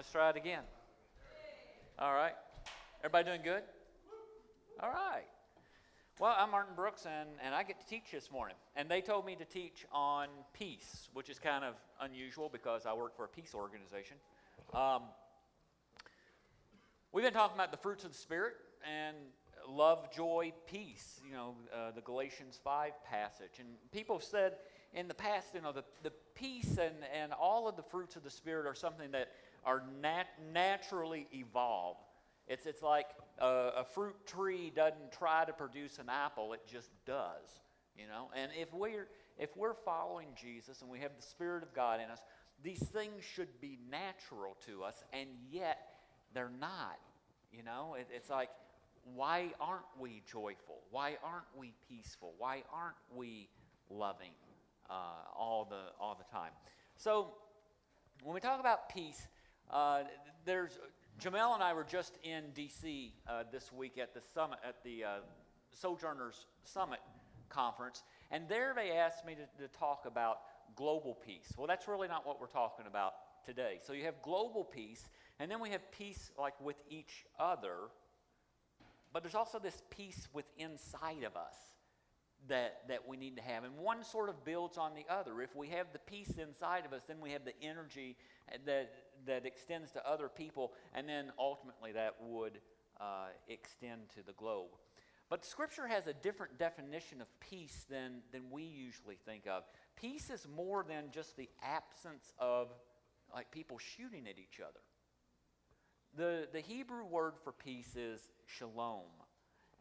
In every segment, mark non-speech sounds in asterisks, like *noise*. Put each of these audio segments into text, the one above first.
Let's try it again. All right. Everybody doing good? All right. Well, I'm Martin Brooks, and, and I get to teach this morning. And they told me to teach on peace, which is kind of unusual because I work for a peace organization. Um, we've been talking about the fruits of the Spirit and love, joy, peace, you know, uh, the Galatians 5 passage. And people said in the past, you know, the, the peace and, and all of the fruits of the Spirit are something that are nat- naturally evolve. It's, it's like a, a fruit tree doesn't try to produce an apple, it just does, you know. And if we're, if we're following Jesus and we have the Spirit of God in us, these things should be natural to us, and yet they're not, you know. It, it's like, why aren't we joyful? Why aren't we peaceful? Why aren't we loving uh, all, the, all the time? So, when we talk about peace, uh, there's Jamel and I were just in D.C. Uh, this week at the summit, at the uh, Sojourners Summit conference, and there they asked me to, to talk about global peace. Well, that's really not what we're talking about today. So you have global peace, and then we have peace like with each other, but there's also this peace with inside of us that, that we need to have. And one sort of builds on the other. If we have the peace inside of us, then we have the energy that, that extends to other people, and then ultimately that would uh, extend to the globe. But Scripture has a different definition of peace than, than we usually think of. Peace is more than just the absence of like people shooting at each other. The, the Hebrew word for peace is shalom.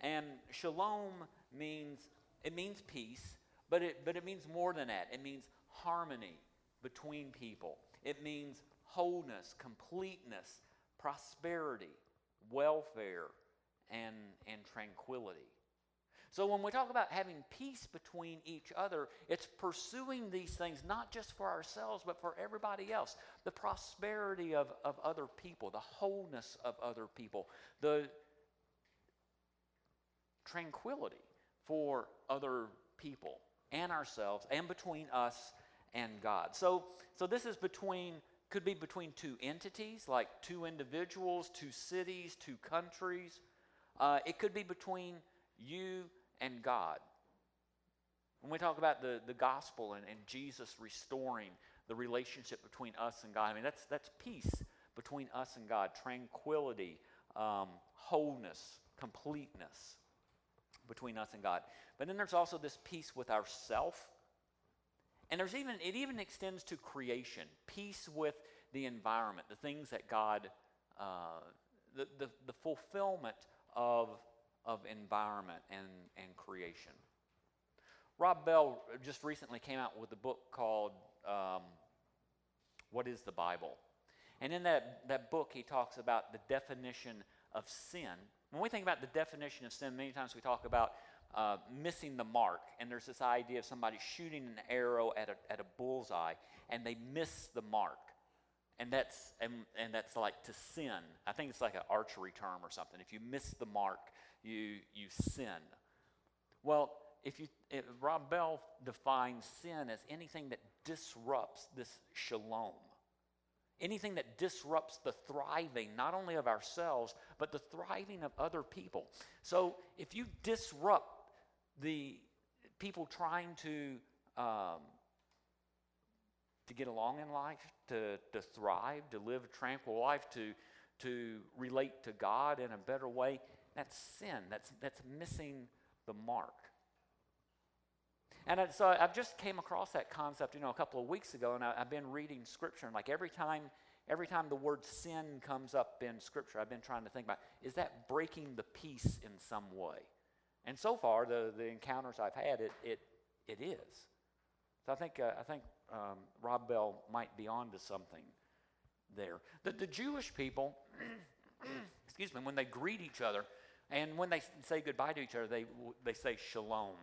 And shalom means it means peace, but it, but it means more than that. It means harmony between people. It means wholeness, completeness, prosperity, welfare, and, and tranquility. So when we talk about having peace between each other, it's pursuing these things not just for ourselves, but for everybody else. The prosperity of, of other people, the wholeness of other people, the tranquility for other people and ourselves and between us and God. So, so this is between, could be between two entities, like two individuals, two cities, two countries. Uh, it could be between you and God. When we talk about the, the gospel and, and Jesus restoring the relationship between us and God, I mean, that's, that's peace between us and God, tranquility, um, wholeness, completeness between us and God. But then there's also this peace with ourself. And there's even it even extends to creation, peace with the environment, the things that God, uh, the, the, the fulfillment of, of environment and, and creation. Rob Bell just recently came out with a book called um, What is the Bible? And in that, that book, he talks about the definition of sin when we think about the definition of sin, many times we talk about uh, missing the mark, and there's this idea of somebody shooting an arrow at a, at a bullseye, and they miss the mark. And that's, and, and that's like to sin. I think it's like an archery term or something. If you miss the mark, you, you sin. Well, if you, Rob Bell defines sin as anything that disrupts this shalom anything that disrupts the thriving, not only of ourselves, but the thriving of other people. So if you disrupt the people trying to, um, to get along in life, to, to thrive, to live a tranquil life, to, to relate to God in a better way, that's sin. That's, that's missing the mark. And so I've just came across that concept, you know, a couple of weeks ago, and I, have been reading Scripture, and like every time, every time the word sin comes up in Scripture, I've been trying to think about is that breaking the peace in some way? And so far, the, the encounters I've had, it, it, it is. So I think, uh, I think um, Rob Bell might be onto something there. The, the Jewish people, *clears throat* excuse me, when they greet each other, and when they say goodbye to each other, they, they say shalom.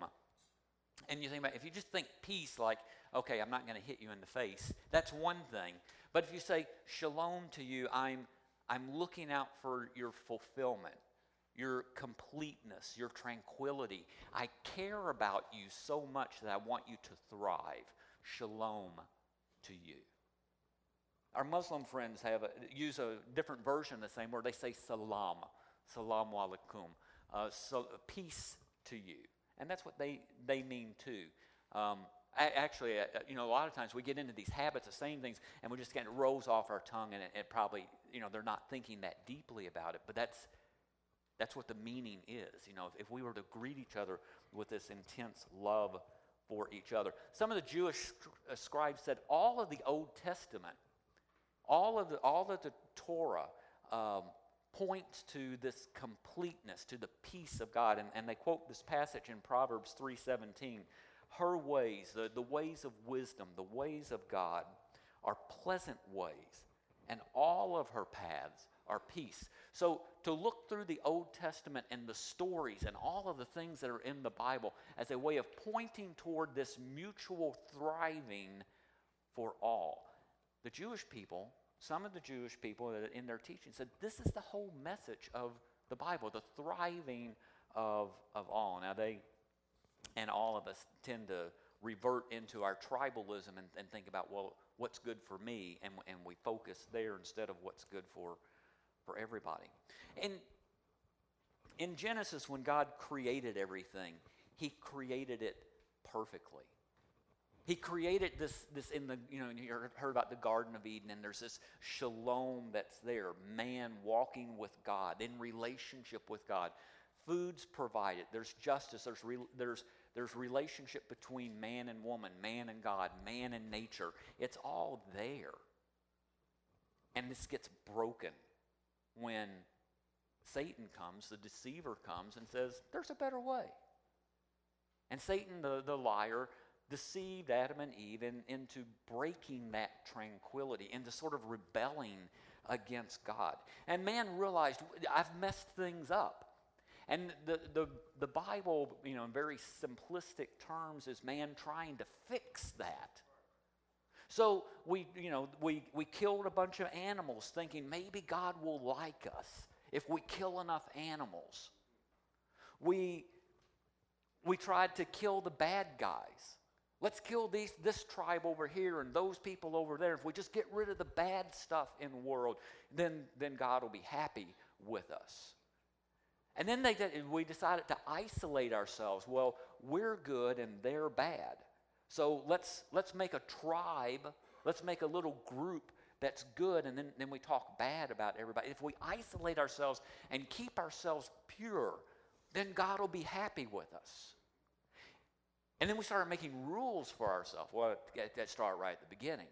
And you think about if you just think peace like, okay, I'm not going to hit you in the face, that's one thing. But if you say shalom to you, I'm I'm looking out for your fulfillment, your completeness, your tranquility. I care about you so much that I want you to thrive. Shalom to you. our Muslim friends have a, use a different version of the same word. They say salam, salam alaikum, uh, so, peace to you. And that's what they, they mean too. Um, actually, uh, you know, a lot of times we get into these habits of saying things and we just get it rolls off our tongue and it, it, probably, you know, they're not thinking that deeply about it. But that's, that's what the meaning is. You know, if, if we were to greet each other with this intense love for each other. Some of the Jewish uh, scribes said all of the Old Testament, all of the, all of the Torah, um, points to this completeness, to the peace of God. And, and they quote this passage in Proverbs 3:17. Her ways, the, the ways of wisdom, the ways of God, are pleasant ways, and all of her paths are peace. So to look through the Old Testament and the stories and all of the things that are in the Bible as a way of pointing toward this mutual thriving for all. The Jewish people some of the Jewish people in their teaching said this is the whole message of the Bible, the thriving of, of all. Now, they and all of us tend to revert into our tribalism and, and think about, well, what's good for me? And, and we focus there instead of what's good for, for everybody. And in Genesis, when God created everything, He created it perfectly. He created this, this in the, you know, you heard about the Garden of Eden, and there's this shalom that's there, man walking with God, in relationship with God. Food's provided, there's justice, there's, re, there's, there's relationship between man and woman, man and God, man and nature. It's all there. And this gets broken when Satan comes, the deceiver comes, and says, There's a better way. And Satan, the, the liar, deceived Adam and Eve in, into breaking that tranquility, into sort of rebelling against God. And man realized, I've messed things up. And the, the, the Bible, you know, in very simplistic terms, is man trying to fix that. So we, you know, we, we killed a bunch of animals thinking maybe God will like us if we kill enough animals. We, we tried to kill the bad guys Let's kill these, this tribe over here and those people over there. If we just get rid of the bad stuff in the world, then, then God will be happy with us. And then they, we decided to isolate ourselves. Well, we're good and they're bad. So let's, let's make a tribe, let's make a little group that's good, and then, then we talk bad about everybody. If we isolate ourselves and keep ourselves pure, then God will be happy with us. And then we started making rules for ourselves. Well, that start right at the beginning.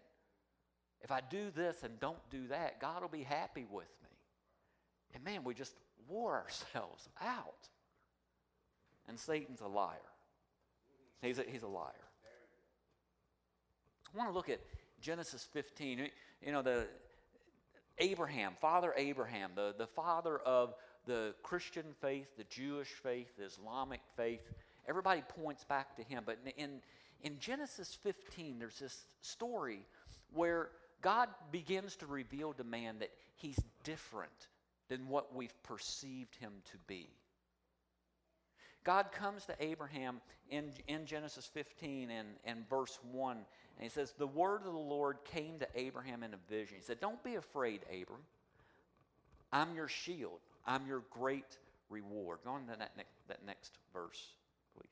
If I do this and don't do that, God will be happy with me. And man, we just wore *laughs* ourselves out. And Satan's a liar. He's a, he's a liar. I want to look at Genesis 15. You know, the Abraham, Father Abraham, the, the father of the Christian faith, the Jewish faith, the Islamic faith. Everybody points back to him. But in, in Genesis 15, there's this story where God begins to reveal to man that he's different than what we've perceived him to be. God comes to Abraham in, in Genesis 15 and, and verse 1, and he says, The word of the Lord came to Abraham in a vision. He said, Don't be afraid, Abram. I'm your shield, I'm your great reward. Go on to that, ne- that next verse. Please.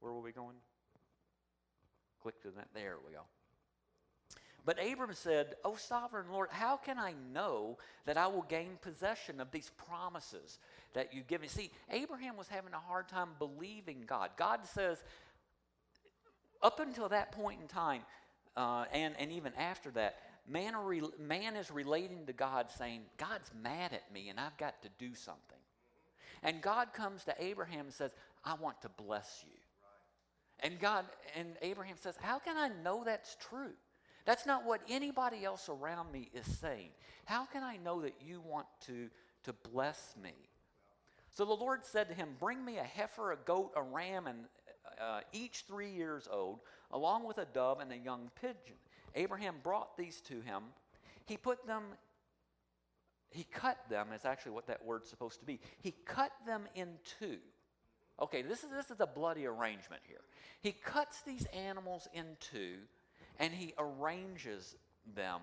Where were we going? Click to that. There we go. But Abram said, O sovereign Lord, how can I know that I will gain possession of these promises that you give me? See, Abraham was having a hard time believing God. God says, up until that point in time, uh, and, and even after that, man, re- man is relating to God saying, God's mad at me and I've got to do something. And God comes to Abraham and says, I want to bless you. And God and Abraham says, How can I know that's true? That's not what anybody else around me is saying. How can I know that you want to, to bless me? So the Lord said to him, Bring me a heifer, a goat, a ram, and uh, each three years old, along with a dove and a young pigeon. Abraham brought these to him. He put them, he cut them, is actually what that word's supposed to be. He cut them in two. Okay, this is, this is a bloody arrangement here. He cuts these animals in two and he arranges them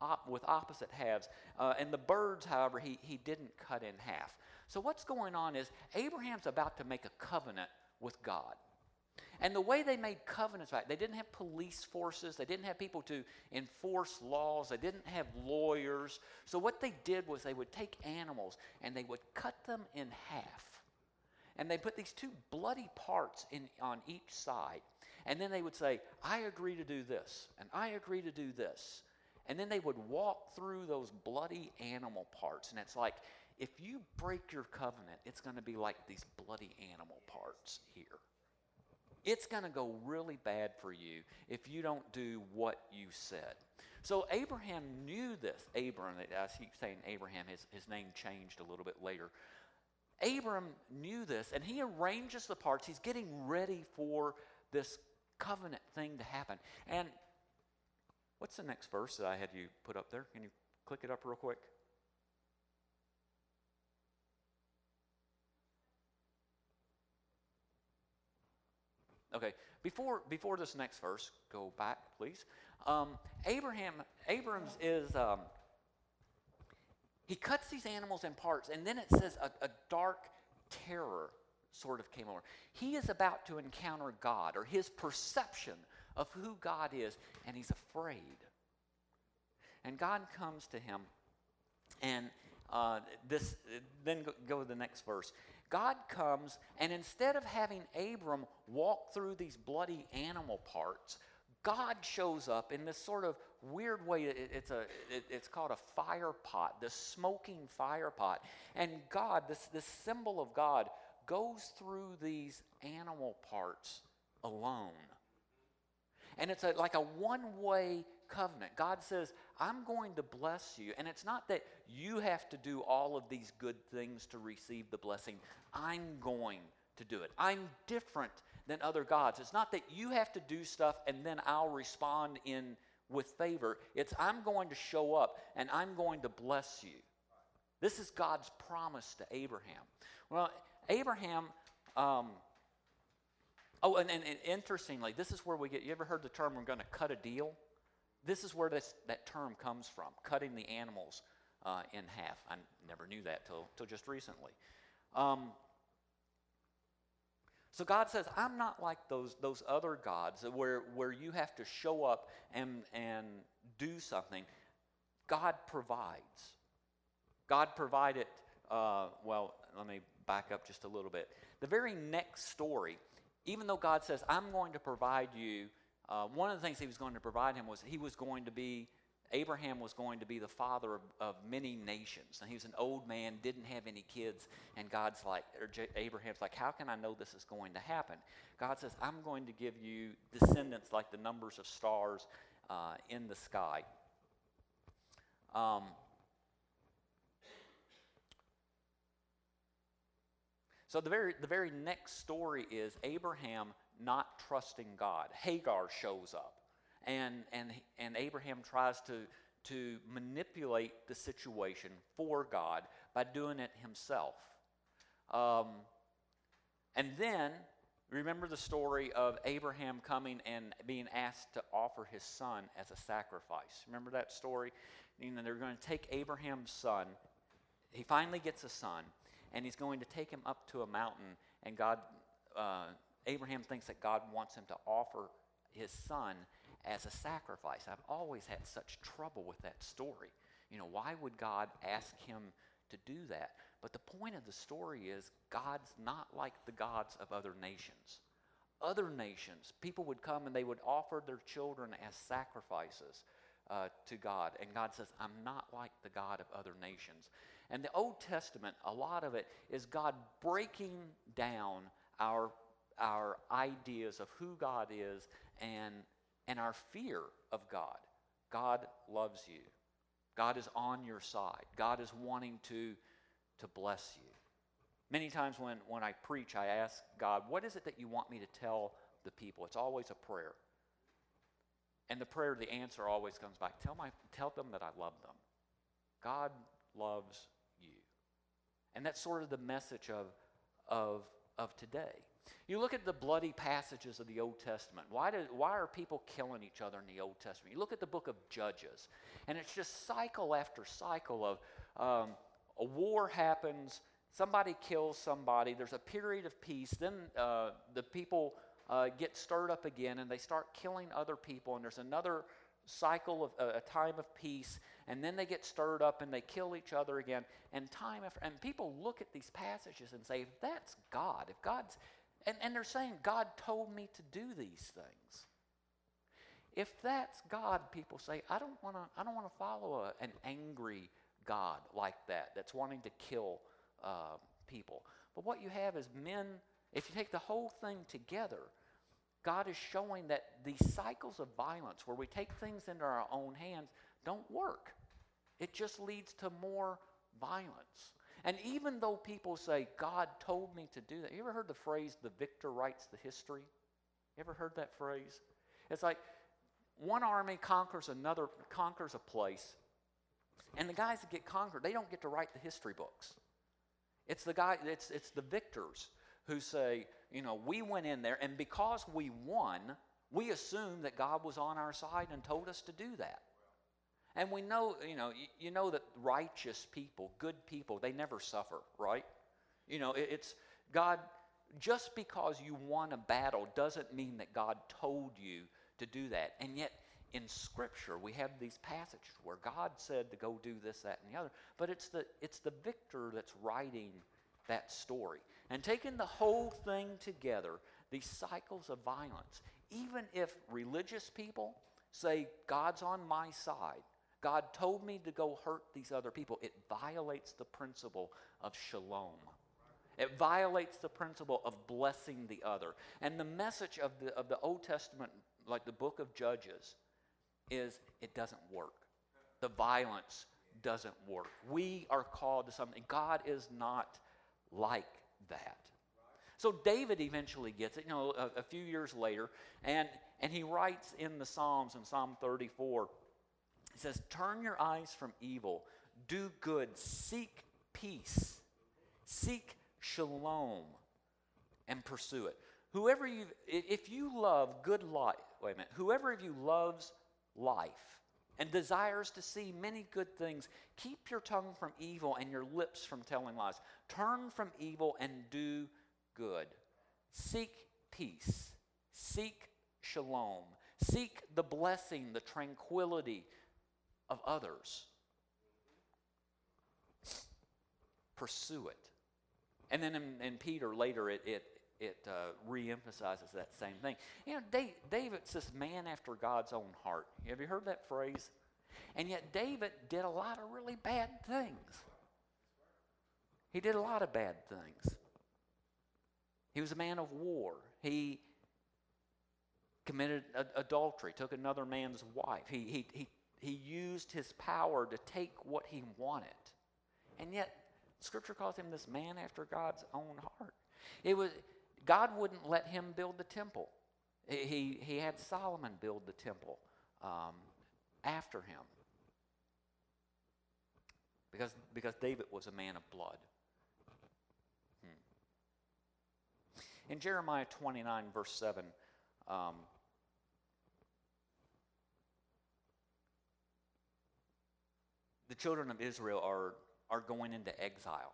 op- with opposite halves. Uh, and the birds, however, he, he didn't cut in half. So what's going on is Abraham's about to make a covenant with God. And the way they made covenants back, they didn't have police forces, they didn't have people to enforce laws, they didn't have lawyers. So what they did was they would take animals and they would cut them in half. And they put these two bloody parts in, on each side. And then they would say, I agree to do this, and I agree to do this. And then they would walk through those bloody animal parts. And it's like, if you break your covenant, it's going to be like these bloody animal parts here. It's going to go really bad for you if you don't do what you said. So Abraham knew this. Abram, I keep saying Abraham, his, his name changed a little bit later. Abram knew this, and he arranges the parts. He's getting ready for this covenant thing to happen. And what's the next verse that I had you put up there? Can you click it up real quick? Okay, before, before this next verse, go back, please. Um, Abraham, Abrams is, um, he cuts these animals in parts, and then it says a, a dark terror sort of came over. He is about to encounter God, or his perception of who God is, and he's afraid. And God comes to him, and uh, this, then go, go to the next verse. God comes, and instead of having Abram walk through these bloody animal parts, God shows up in this sort of weird way. It, it's, a, it, it's called a fire pot, the smoking fire pot. And God, this, this symbol of God, goes through these animal parts alone. And it's a, like a one way covenant. God says, I'm going to bless you. And it's not that you have to do all of these good things to receive the blessing. I'm going to do it. I'm different than other gods. It's not that you have to do stuff and then I'll respond in with favor. It's I'm going to show up and I'm going to bless you. This is God's promise to Abraham. Well, Abraham, um, oh, and, and, and interestingly, this is where we get, you ever heard the term, we're going to cut a deal? This is where this, that term comes from, cutting the animals uh, in half. I never knew that till, till just recently. Um, so God says, I'm not like those, those other gods where, where you have to show up and, and do something. God provides. God provided, uh, well, let me back up just a little bit. The very next story, even though God says, I'm going to provide you uh, one of the things he was going to provide him was he was going to be, Abraham was going to be the father of, of many nations. And he was an old man, didn't have any kids. And God's like, or J- Abraham's like, how can I know this is going to happen? God says, I'm going to give you descendants like the numbers of stars uh, in the sky. Um, so the very, the very next story is Abraham not trusting God. Hagar shows up, and, and, and Abraham tries to, to manipulate the situation for God by doing it himself. Um, and then, remember the story of Abraham coming and being asked to offer his son as a sacrifice. Remember that story? You know, they're going to take Abraham's son. He finally gets a son, and he's going to take him up to a mountain, and God. Uh, Abraham thinks that God wants him to offer his son as a sacrifice. I've always had such trouble with that story. You know, why would God ask him to do that? But the point of the story is God's not like the gods of other nations. Other nations, people would come and they would offer their children as sacrifices uh, to God. And God says, I'm not like the God of other nations. And the Old Testament, a lot of it is God breaking down our our ideas of who God is and, and our fear of God. God loves you. God is on your side. God is wanting to, to bless you. Many times when, when I preach, I ask God, What is it that you want me to tell the people? It's always a prayer. And the prayer, the answer always comes back tell, my, tell them that I love them. God loves you. And that's sort of the message of, of, of today. You look at the bloody passages of the Old Testament. Why, do, why are people killing each other in the Old Testament? You look at the book of Judges, and it's just cycle after cycle of um, a war happens, somebody kills somebody, there's a period of peace, then uh, the people uh, get stirred up again and they start killing other people, and there's another cycle of uh, a time of peace, and then they get stirred up and they kill each other again, and time after, and people look at these passages and say, if that's God, if God's, and, and they're saying, God told me to do these things. If that's God, people say, I don't want to. I don't want to follow a, an angry God like that that's wanting to kill uh, people. But what you have is men. If you take the whole thing together, God is showing that these cycles of violence, where we take things into our own hands, don't work. It just leads to more violence. And even though people say, God told me to do that, you ever heard the phrase, the victor writes the history? You ever heard that phrase? It's like one army conquers another, conquers a place, and the guys that get conquered, they don't get to write the history books. It's the guy, it's, it's the victors who say, you know, we went in there, and because we won, we assume that God was on our side and told us to do that. And we know, you know, you, know that righteous people, good people, they never suffer, right? You know, it, it's God, just because you won a battle doesn't mean that God told you to do that. And yet, in Scripture, we have these passages where God said to go do this, that, and the other. But it's the, it's the victor that's writing that story. And taking the whole thing together, these cycles of violence, even if religious people say, God's on my side, God told me to go hurt these other people, it violates the principle of shalom. It violates the principle of blessing the other. And the message of the, of the Old Testament, like the book of Judges, is it doesn't work. The violence doesn't work. We are called to something. God is not like that. So David eventually gets it, you know, a, a, few years later, and, and he writes in the Psalms in Psalm 34, he says, Turn your eyes from evil, do good, seek peace, seek shalom, and pursue it. Whoever you, if you love good life, wait a minute, whoever of you loves life and desires to see many good things, keep your tongue from evil and your lips from telling lies. Turn from evil and do good. Seek peace. Seek shalom. Seek the blessing, the tranquility of others. Pursue it. And then in, in Peter later, it, it, it uh, reemphasizes that same thing. You know, David, David's this man after God's own heart. Have you heard that phrase? And yet, David did a lot of really bad things. He did a lot of bad things. He was a man of war. He committed adultery, took another man's wife. He, he, he, he used his power to take what he wanted. And yet, Scripture calls him this man after God's own heart. It was, God wouldn't let him build the temple. He, he had Solomon build the temple um, after him because, because David was a man of blood. Hmm. In Jeremiah 29, verse 7, um, the children of Israel are, are going into exile.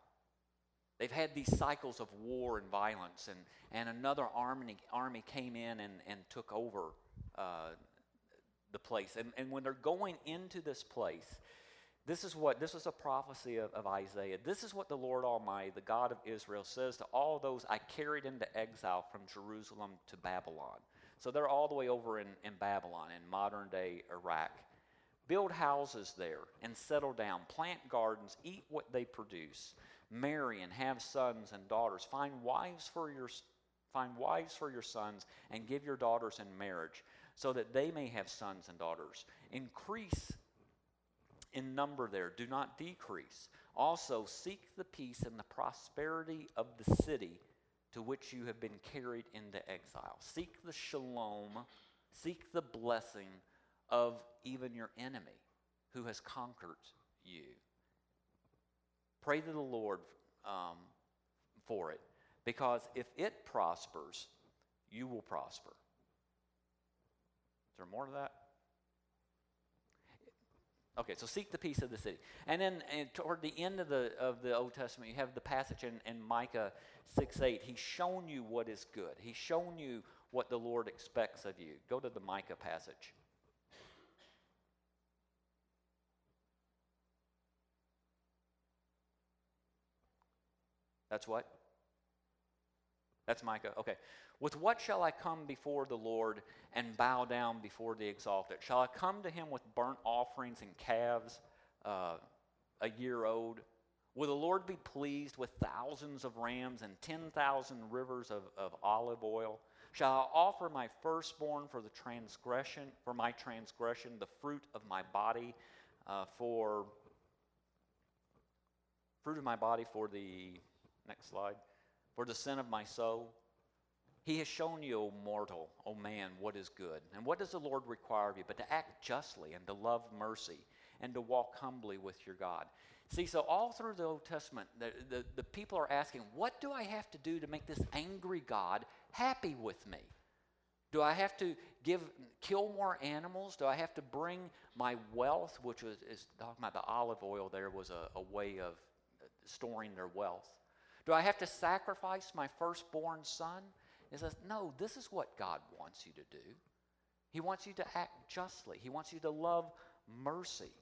They've had these cycles of war and violence, and, and another army, army came in and, and took over uh, the place. And, and when they're going into this place, this is what this is a prophecy of, of, Isaiah. This is what the Lord Almighty, the God of Israel, says to all those I carried into exile from Jerusalem to Babylon. So they're all the way over in, in Babylon, in modern day Iraq. Build houses there and settle down, plant gardens, eat what they produce marry and have sons and daughters. Find wives for your find wives for your sons and give your daughters in marriage so that they may have sons and daughters. Increase in number there, do not decrease. Also seek the peace and the prosperity of the city to which you have been carried into exile. Seek the shalom, seek the blessing of even your enemy who has conquered you. Pray to the Lord um, for it. because if it prospers, you will prosper. Is there more to that? Okay, so seek the peace of the city. And then and toward the end of the, of the Old Testament, you have the passage in, in Micah 6 8. He's shown you what is good, He's shown you what the Lord expects of you. Go to the Micah passage. That's what? That's Micah. Okay. With what shall I come before the Lord and bow down before the exalted? Shall I come to him with burnt offerings and calves uh, a year old? Will the Lord be pleased with thousands of rams and 10,000 rivers of, of olive oil? Shall I offer my firstborn for the transgression, for my transgression, the fruit of my body, uh, for fruit of my body for the next slide, for the sin of my soul? He has shown you, O mortal, O man, what is good. And what does the Lord require of you? But to act justly and to love mercy and to walk humbly with your God. See, so all through the Old Testament, the, the, the people are asking, what do I have to do to make this angry God happy with me? Do I have to give kill more animals? Do I have to bring my wealth, which was is talking about the olive oil there was a, a way of storing their wealth? Do I have to sacrifice my firstborn son? He says, No, this is what God wants you to do. He wants you to act justly, He wants you to love mercy,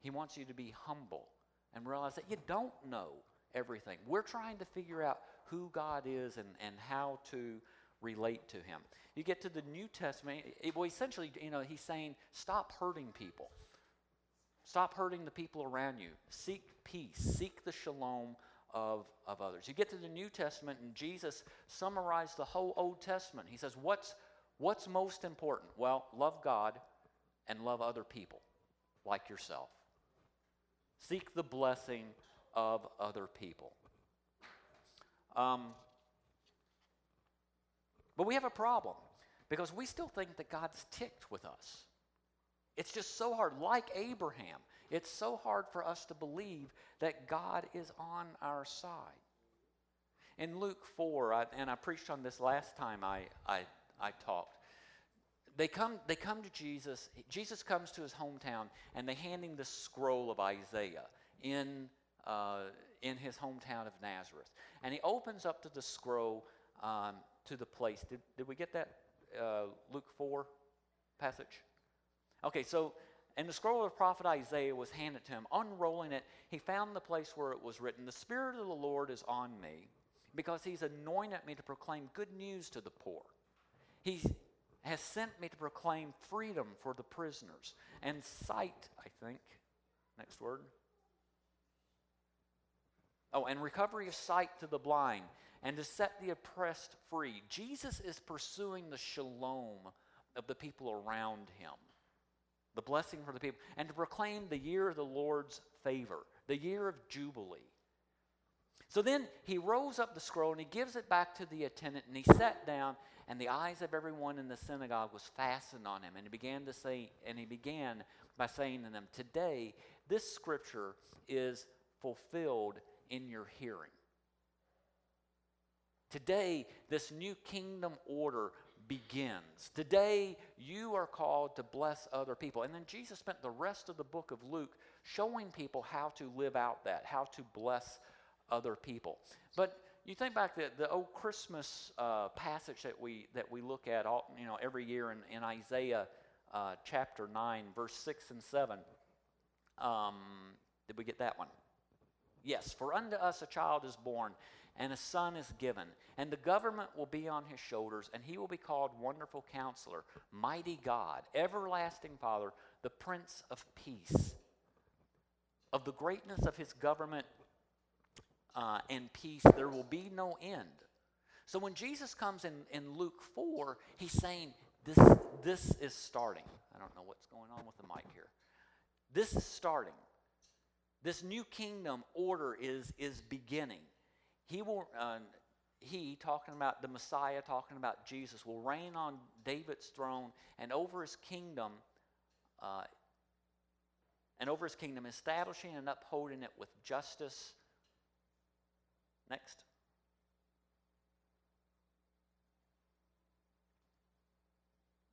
He wants you to be humble and realize that you don't know everything. We're trying to figure out who God is and, and how to relate to Him. You get to the New Testament, it, well, essentially, you know, He's saying, Stop hurting people. Stop hurting the people around you. Seek peace. Seek the shalom of, of others. You get to the New Testament, and Jesus summarized the whole Old Testament. He says, What's, what's most important? Well, love God and love other people like yourself. Seek the blessing of other people. Um, but we have a problem because we still think that God's ticked with us. It's just so hard, like Abraham. It's so hard for us to believe that God is on our side. In Luke 4, I, and I preached on this last time I, I, I talked, they come, they come to Jesus. Jesus comes to his hometown, and they hand him the scroll of Isaiah in, uh, in his hometown of Nazareth. And he opens up to the scroll um, to the place. Did, did we get that uh, Luke 4 passage? Okay, so and the scroll of the prophet Isaiah was handed to him. Unrolling it, he found the place where it was written The Spirit of the Lord is on me, because he's anointed me to proclaim good news to the poor. He has sent me to proclaim freedom for the prisoners and sight, I think. Next word. Oh, and recovery of sight to the blind and to set the oppressed free. Jesus is pursuing the shalom of the people around him the blessing for the people, and to proclaim the year of the Lord's favor, the year of Jubilee. So then he rolls up the scroll and he gives it back to the attendant and he sat down and the eyes of everyone in the synagogue was fastened on him and he began to say and he began by saying to them today this scripture is fulfilled in your hearing today this new kingdom order begins. Today, you are called to bless other people. And then Jesus spent the rest of the book of Luke showing people how to live out that, how to bless other people. But you think back to the old Christmas uh, passage that we that we look at all you know every year in, in Isaiah uh, chapter nine, verse six and seven. Um, did we get that one? Yes. For unto us a child is born, and a son is given, and the government will be on his shoulders, and he will be called Wonderful Counselor, Mighty God, Everlasting Father, the Prince of Peace. Of the greatness of his government uh, and peace, there will be no end. So when Jesus comes in, in Luke 4, he's saying, this, this is starting. I don't know what's going on with the mic here. This is starting. This new kingdom order is, is beginning he will uh, he talking about the messiah talking about jesus will reign on david's throne and over his kingdom uh, and over his kingdom establishing and upholding it with justice. Next.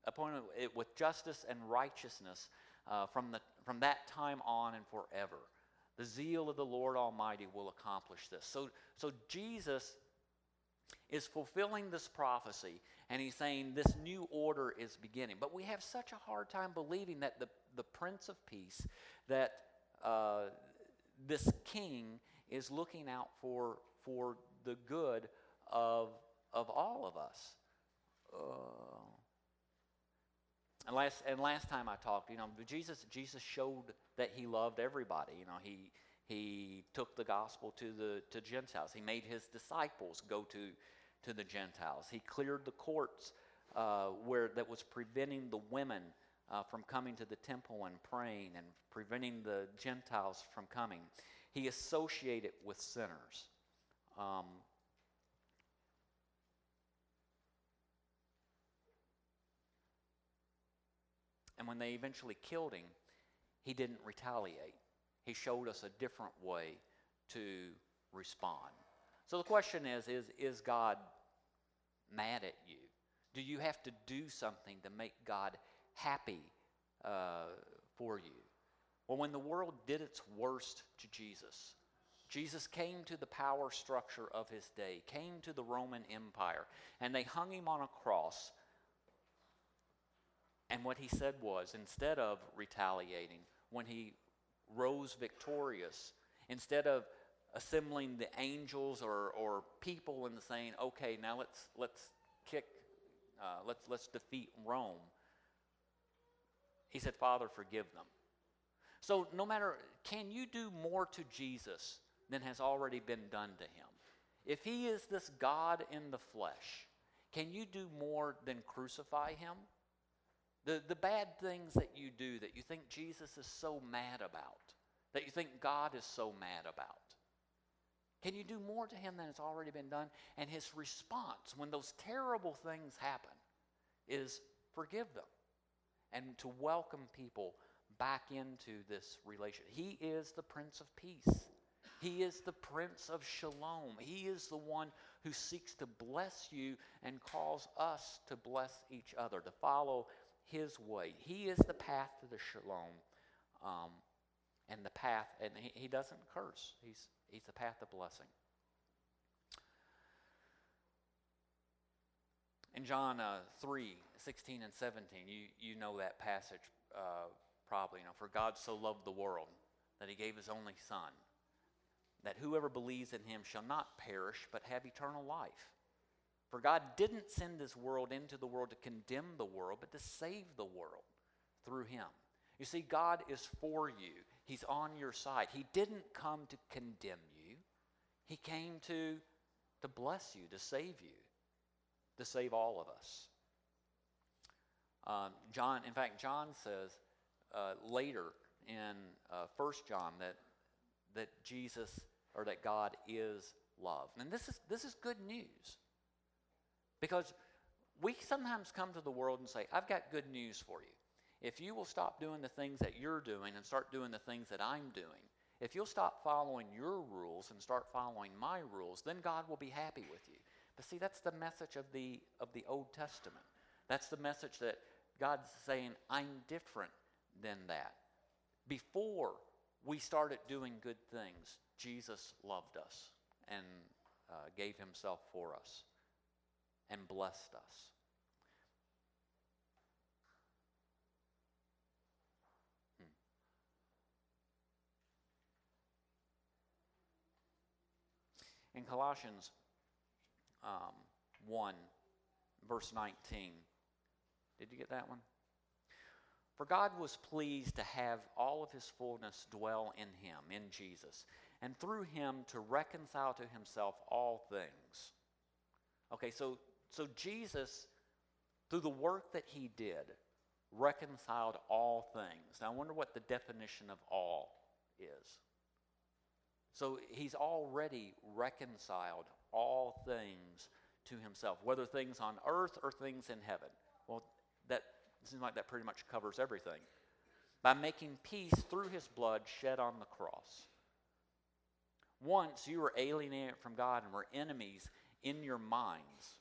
Appointed it with justice and righteousness uh, from, the, from that time on and forever. The zeal of the Lord Almighty will accomplish this. So, so Jesus is fulfilling this prophecy, and he's saying this new order is beginning. But we have such a hard time believing that the, the Prince of Peace, that uh, this king is looking out for, for the good of, of all of us. Uh, and last, and last time I talked, you know, Jesus, Jesus showed that he loved everybody. You know, he, he took the gospel to the to Gentiles. He made his disciples go to, to the Gentiles. He cleared the courts uh, where that was preventing the women uh, from coming to the temple and praying and preventing the Gentiles from coming. He associated with sinners. Um, and when they eventually killed him, he didn't retaliate. He showed us a different way to respond. So the question is, is, is God mad at you? Do you have to do something to make God happy uh, for you? Well, when the world did its worst to Jesus, Jesus came to the power structure of his day, came to the Roman Empire, and they hung him on a cross. And what he said was instead of retaliating, when he rose victorious, instead of assembling the angels or, or people and saying, okay, now let's, let's kick, uh, let's, let's defeat Rome, he said, Father, forgive them. So, no matter, can you do more to Jesus than has already been done to him? If he is this God in the flesh, can you do more than crucify him? The, the bad things that you do that you think Jesus is so mad about, that you think God is so mad about. Can you do more to him than has already been done? And his response when those terrible things happen is forgive them and to welcome people back into this relation. He is the Prince of Peace. He is the Prince of Shalom. He is the one who seeks to bless you and calls us to bless each other, to follow His way. He is the path to the Shalom um, and the path, and he, he doesn't curse, he's, he's the path of blessing. In John uh, 3 16 and 17, you, you know that passage uh, probably. You know, for God so loved the world that he gave his only Son, that whoever believes in him shall not perish but have eternal life. For God didn't send this world into the world to condemn the world, but to save the world through him. You see, God is for you, He's on your side. He didn't come to condemn you, He came to, to bless you, to save you, to save all of us. Um, John, in fact, John says uh, later in uh, 1 John that, that Jesus or that God is love. And this is, this is good news because we sometimes come to the world and say, I've got good news for you. If you will stop doing the things that you're doing and start doing the things that I'm doing, if you'll stop following your rules and start following my rules, then God will be happy with you. But see, that's the message of the, of the Old Testament. That's the message that God's saying, I'm different than that. Before we started doing good things, Jesus loved us and uh, gave himself for us and blessed us. Hmm. In Colossians um, 1, verse 19, did you get that one? For God was pleased to have all of his fullness dwell in him, in Jesus, and through him to reconcile to himself all things. Okay, so, so Jesus, through the work that he did, reconciled all things. Now, I wonder what the definition of all is. So he's already reconciled all things to himself, whether things on earth or things in heaven. Well, that seems like that pretty much covers everything. By making peace through his blood shed on the cross. Once you were alienated from God and were enemies in your minds.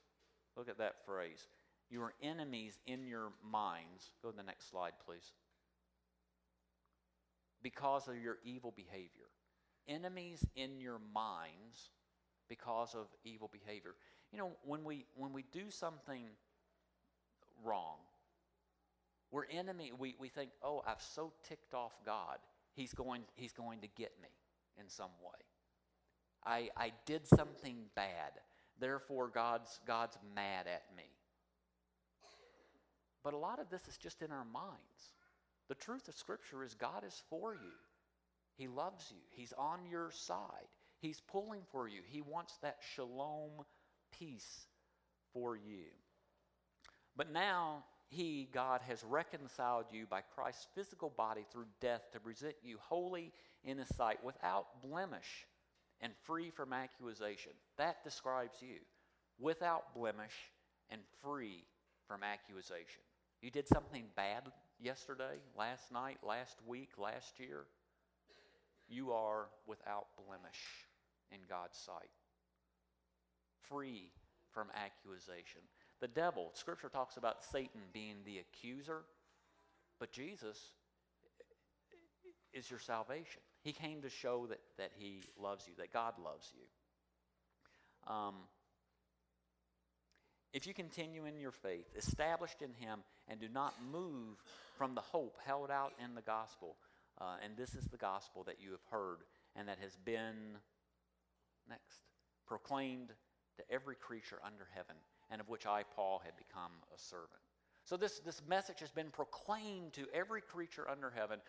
Look at that phrase You are enemies in your minds. Go to the next slide, please. Because of your evil behavior. Enemies in your minds because of evil behavior. You know, when we when we do something wrong, we're enemy. We, we think, oh, I've so ticked off God, he's going, he's going to get me in some way. I, I did something bad, therefore God's, God's mad at me. But a lot of this is just in our minds. The truth of Scripture is God is for you. He loves you. He's on your side. He's pulling for you. He wants that shalom peace for you. But now he, God, has reconciled you by Christ's physical body through death to present you holy in His sight, without blemish and free from accusation. That describes you. Without blemish and free from accusation. You did something bad yesterday, last night, last week, last year. You are without blemish in God's sight. Free from accusation. The devil, Scripture talks about Satan being the accuser, but Jesus is your salvation. He came to show that, that He loves you, that God loves you. Um, if you continue in your faith, established in Him, and do not move from the hope held out in the gospel, uh, and this is the gospel that you have heard and that has been, next, proclaimed to every creature under heaven and of which I, Paul, had become a servant. So this, this message has been proclaimed to every creature under heaven,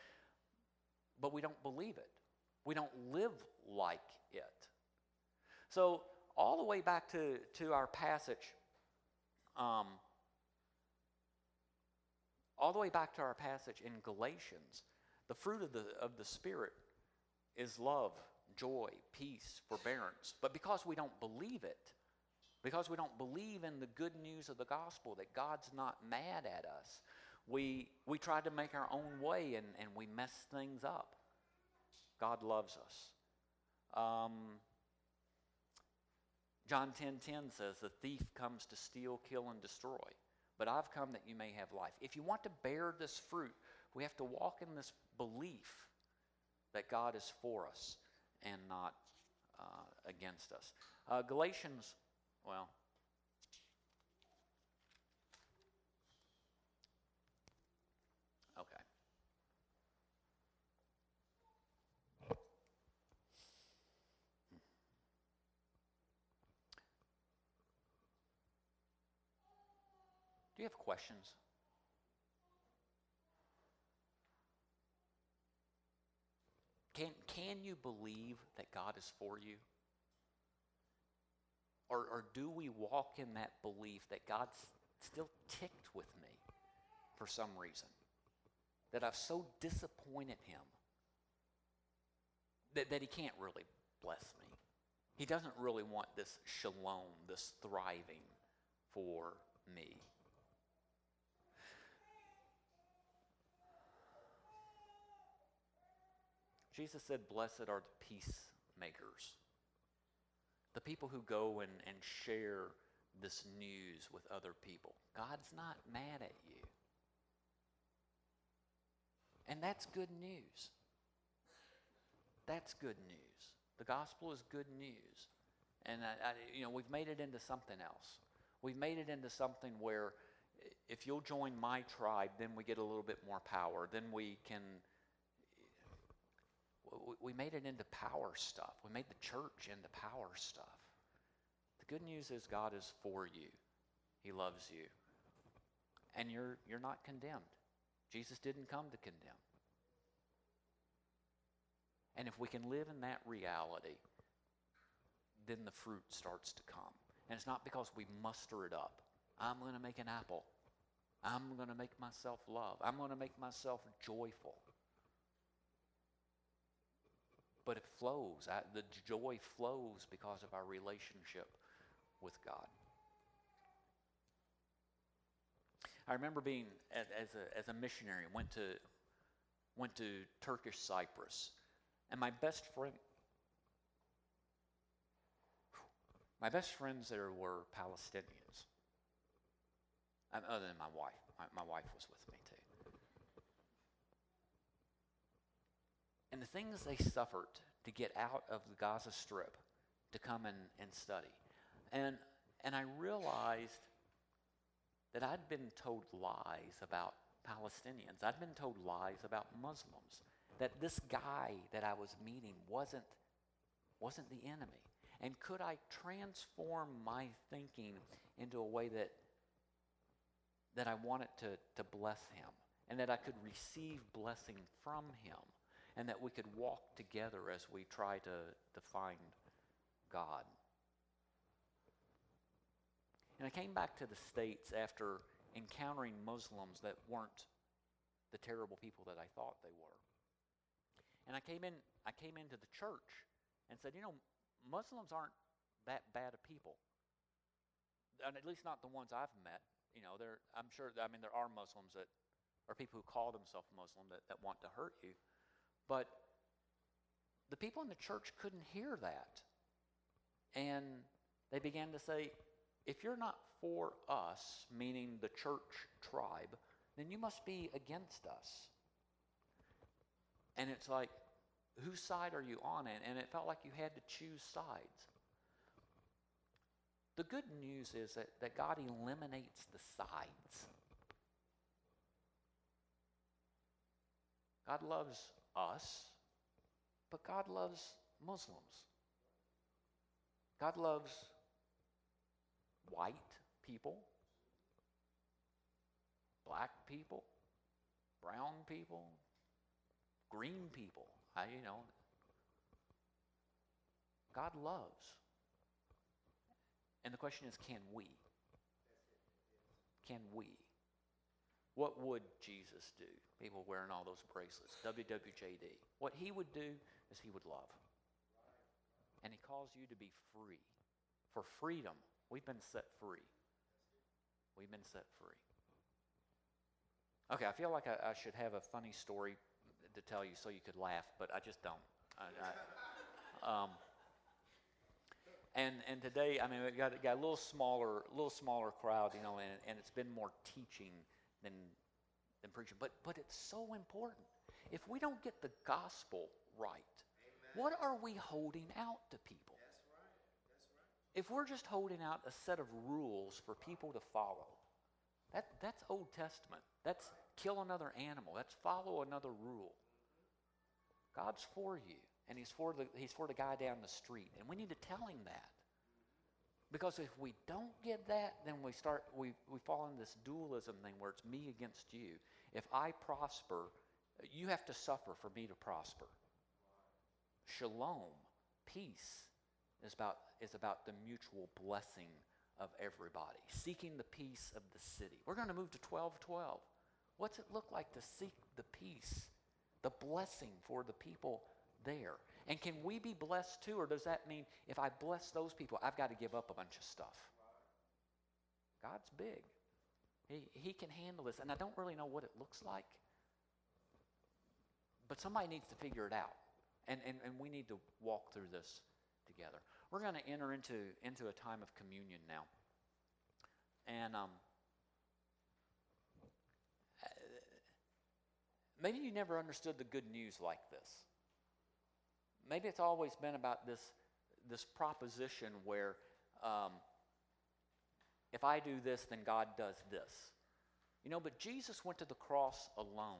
but we don't believe it. We don't live like it. So, all the way back to, to our passage, um, all the way back to our passage in Galatians, the fruit of the, of the Spirit is love, joy, peace, forbearance. But because we don't believe it, because we don't believe in the good news of the gospel that God's not mad at us. We, we try to make our own way and, and we mess things up. God loves us. Um, John 10:10 10, 10 says, "The thief comes to steal, kill, and destroy, but I've come that you may have life." If you want to bear this fruit, we have to walk in this belief that God is for us and not uh, against us. Uh, Galatians well, okay. Do you have questions? Can, can you believe that God is for you? Or, or do we walk in that belief that God's still ticked with me for some reason? That I've so disappointed him that, that he can't really bless me. He doesn't really want this shalom, this thriving for me. Jesus said, Blessed are the peacemakers the people who go and, and share this news with other people. God's not mad at you. And that's good news. That's good news. The gospel is good news. And, I, I, you know, we've made it into something else. We've made it into something where if you'll join my tribe, then we get a little bit more power. Then we can we made it into power stuff. We made the church into power stuff. The good news is God is for you. He loves you. And you're, you're not condemned. Jesus didn't come to condemn. And if we can live in that reality, then the fruit starts to come. And it's not because we muster it up. I'm going to make an apple. I'm going to make myself love. I'm going to make myself joyful but it flows. I, the joy flows because of our relationship with God. I remember being as a, as a missionary, went to, went to Turkish Cyprus, and my best friend, my best friends there were Palestinians. other than my wife. My, my wife was with me too. And the things they suffered to get out of the Gaza Strip to come and, and study. And, and I realized that I'd been told lies about Palestinians, I'd been told lies about Muslims, that this guy that I was meeting wasn't, wasn't the enemy. And could I transform my thinking into a way that, that I wanted to, to bless him and that I could receive blessing from him and that we could walk together as we try to, to find God? And I came back to the States after encountering Muslims that weren't the terrible people that I thought they were. And I came in I came into the church and said, you know, Muslims aren't that bad of people. And at least not the ones I've met. You know, there I'm sure I mean there are Muslims that are people who call themselves Muslim that, that want to hurt you. But the people in the church couldn't hear that. And they began to say, if you're not for us, meaning the church tribe, then you must be against us. And it's like, whose side are you on? And it felt like you had to choose sides. The good news is that, that God eliminates the sides. God loves us, but God loves Muslims. God loves white people, black people, brown people, green people. I, you know, God loves. And the question is can we? Can we? What would Jesus do? People wearing all those bracelets, WWJD. What he would do is he would love. And he calls you to be free. For freedom, we've been set free. We've been set free. Okay, I feel like I, I should have a funny story to tell you so you could laugh, but I just don't. I, I, um, and and today, I mean, we got, got a little smaller, little smaller crowd, you know, and, and it's been more teaching than than preaching. But but it's so important. If we don't get the gospel right, Amen. what are we holding out to people? That's right. That's right. If we're just holding out a set of rules for people to follow, that that's Old Testament. That's kill another animal. That's follow another rule. God's for you, and He's for the He's for the guy down the street, and we need to tell him that. Because if we don't get that, then we start we, we fall into this dualism thing where it's me against you. If I prosper, you have to suffer for me to prosper. Shalom, peace, is about, is about the mutual blessing of everybody, seeking the peace of the city. We're going to move to 1212. What's it look like to seek the peace, the blessing for the people there? And can we be blessed too, or does that mean if I bless those people, I've got to give up a bunch of stuff? God's big. He, he can handle this. And I don't really know what it looks like, but somebody needs to figure it out. And, and, and we need to walk through this together. We're going to enter into, into a time of communion now. And um, maybe you never understood the good news like this maybe it's always been about this, this proposition where um, if I do this, then God does this. You know, but Jesus went to the cross alone.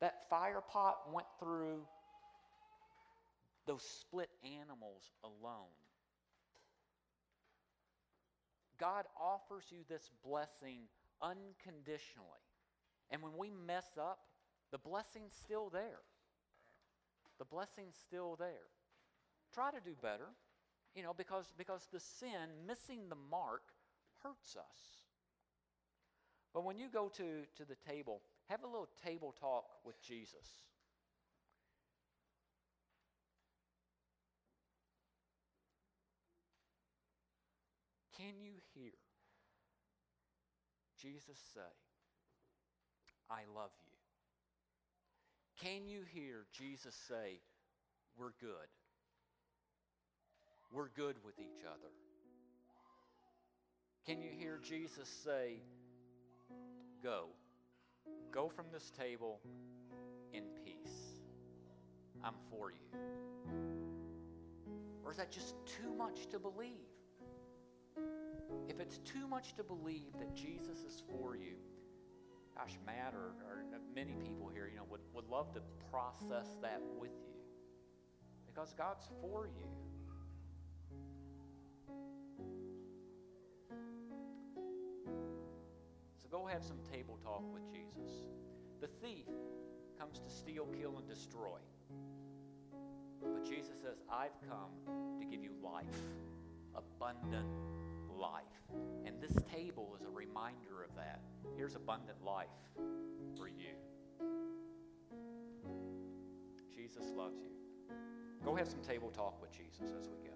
That fire pot went through those split animals alone. God offers you this blessing unconditionally. And when we mess up, the blessing's still there the blessing's still there. Try to do better, you know, because, because the sin, missing the mark, hurts us. But when you go to, to the table, have a little table talk with Jesus. Can you hear Jesus say, I love you? Can you hear Jesus say, We're good? We're good with each other. Can you hear Jesus say, Go. Go from this table in peace. I'm for you. Or is that just too much to believe? If it's too much to believe that Jesus is for you, gosh, Matt or, or many people here, you know, would, would love to process that with you. Because God's for you. So go have some table talk with Jesus. The thief comes to steal, kill, and destroy. But Jesus says, I've come to give you life, abundant life. And this table is a reminder of that. Here's abundant life for you. Jesus loves you. Go have some table talk with Jesus as we go.